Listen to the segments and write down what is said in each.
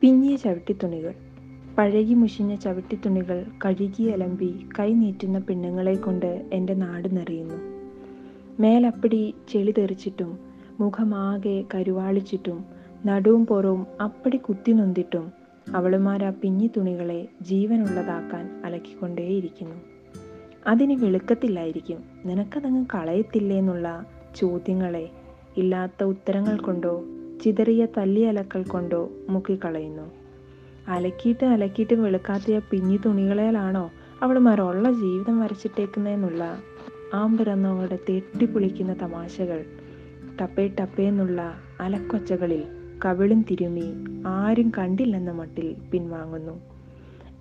പിഞ്ഞിയ ചവിട്ടിത്തുണികൾ പഴകി മുഷിഞ്ഞ ചവിട്ടിത്തുണികൾ കഴുകി അലമ്പി കൈ നീറ്റുന്ന പെണ്ണുങ്ങളെ കൊണ്ട് എന്റെ നാട് നിറയുന്നു. മേലപ്പടി ചെളി തെറിച്ചിട്ടും മുഖമാകെ കരുവാളിച്ചിട്ടും നടുവും പുറവും അപ്പടി കുത്തി നൊന്തിട്ടും അവളുമാർ ആ പിഞ്ഞി തുണികളെ ജീവനുള്ളതാക്കാൻ അലക്കിക്കൊണ്ടേയിരിക്കുന്നു. അതിന് വെളുക്കത്തില്ലായിരിക്കും. നിനക്കതങ്ങ് കളയത്തില്ലേ എന്നുള്ള ചോദ്യങ്ങളെ ഇല്ലാത്ത ഉത്തരങ്ങൾ കൊണ്ടോ ചിതറിയ തല്ലിയലക്കൽ കൊണ്ടോ മുക്കിക്കളയുന്നു. അലക്കിയിട്ട് അലക്കിയിട്ട് വെളുക്കാത്ത പിഞ്ഞി തുണികളേലാണോ അവളുമാരുള്ള ജീവിതം വരച്ചിട്ടേക്കുന്നതെന്നുള്ള ആമ്പിറന്നവളുടെ തെട്ടിപ്പൊളിക്കുന്ന തമാശകൾ. ടപ്പേ ടപ്പേന്നുള്ള അലക്കൊച്ചകളിൽ കവിളും തിരുമി ആരും കണ്ടില്ലെന്ന മട്ടിൽ പിൻവാങ്ങുന്നു.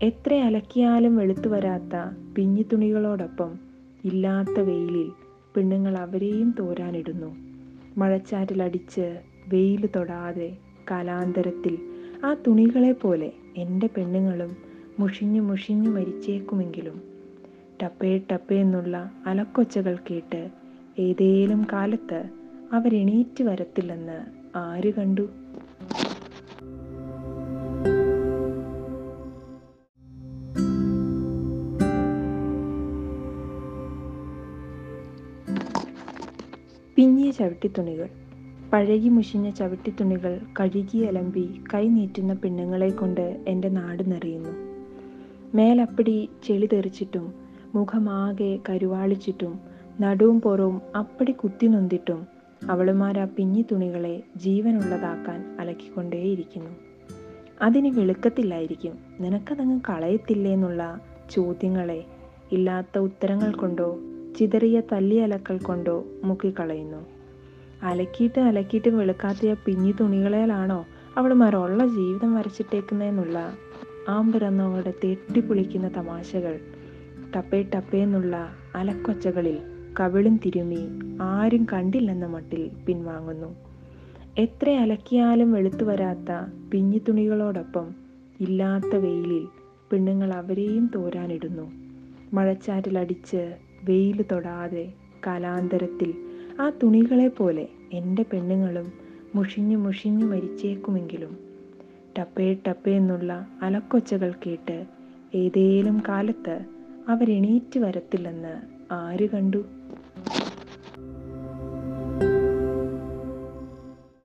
എത്ര അലക്കിയാലും വെളുത്തു വരാത്ത പിഞ്ഞിത്തുണികളോടൊപ്പം ഇല്ലാത്ത വെയിലിൽ പെണ്ണുങ്ങൾ അവരെയും തോരാനിടുന്നു. മഴച്ചാറ്റിലടിച്ച് വെയിൽ തൊടാതെ കാലാന്തരത്തിൽ ആ തുണികളെ പോലെ എന്റെ പെണ്ണുങ്ങളും മുഷിഞ്ഞു മുഷിഞ്ഞു മരിച്ചേക്കുമെങ്കിലും ടപ്പേ ടപ്പേ എന്നുള്ള അലക്കൊച്ചകൾ കേട്ട് ഏതേലും കാലത്ത് അവരെണീറ്റ് വരത്തില്ലെന്ന് ആര് കണ്ടു? പിഞ്ഞിയ ചവിട്ടിത്തുണികൾ. പഴകി മുഷിഞ്ഞ ചവിട്ടിത്തുണികൾ കഴുകി അലമ്പി കൈ നീറ്റുന്ന പെണ്ണുങ്ങളെ കൊണ്ട് എന്റെ നാട് നിറയുന്നു. മേലപ്പടി ചെളി തെറിച്ചിട്ടും മുഖമാകെ കരുവാളിച്ചിട്ടും നടുവും പുറവും അപ്പടി കുത്തി നൊന്തിട്ടും അവളുമാർ ആ പിഞ്ഞി തുണികളെ ജീവനുള്ളതാക്കാൻ അലക്കിക്കൊണ്ടേയിരിക്കുന്നു. അതിന് വെളുക്കത്തില്ലായിരിക്കും. നിനക്കതങ്ങ് കളയത്തില്ലേ എന്നുള്ള ചോദ്യങ്ങളെ ഇല്ലാത്ത ഉത്തരങ്ങൾ കൊണ്ടോ ചിതറിയ തല്ലിയലക്കൽ കൊണ്ടോ മുക്കിക്കളയുന്നു. അലക്കിയിട്ട് അലക്കിയിട്ട് വെളുക്കാത്ത പിഞ്ഞി തുണികളേലാണോ അവളുമാരുള്ള ജീവിതം വരച്ചിട്ടേക്കുന്നതെന്നുള്ള ആമ്പിറന്നവരുടെ തെട്ടിപ്പൊളിക്കുന്ന തമാശകൾ. ടപ്പേ ടപ്പേന്നുള്ള അലക്കൊച്ചകളിൽ കവിളും തിരുമി ആരും കണ്ടില്ലെന്ന മട്ടിൽ പിൻവാങ്ങുന്നു. എത്ര അലക്കിയാലും വെളുത്തു വരാത്ത പിഞ്ഞിത്തുണികളോടൊപ്പം ഇല്ലാത്ത വെയിലിൽ പെണ്ണുങ്ങൾ അവരെയും തോരാനിടുന്നു. മഴച്ചാറ്റിലടിച്ച് വെയിൽ തൊടാതെ കാലാന്തരത്തിൽ ആ തുണികളെ പോലെ എന്റെ പെണ്ണുങ്ങളും മുഷിഞ്ഞു മുഷിഞ്ഞു മരിച്ചേക്കുമെങ്കിലും ടപ്പേ ടപ്പേ എന്നുള്ള അലക്കൊച്ചകൾ കേട്ട് ഏതേലും കാലത്ത് അവരെണീറ്റ് വരത്തില്ലെന്ന് ആര് കണ്ടു?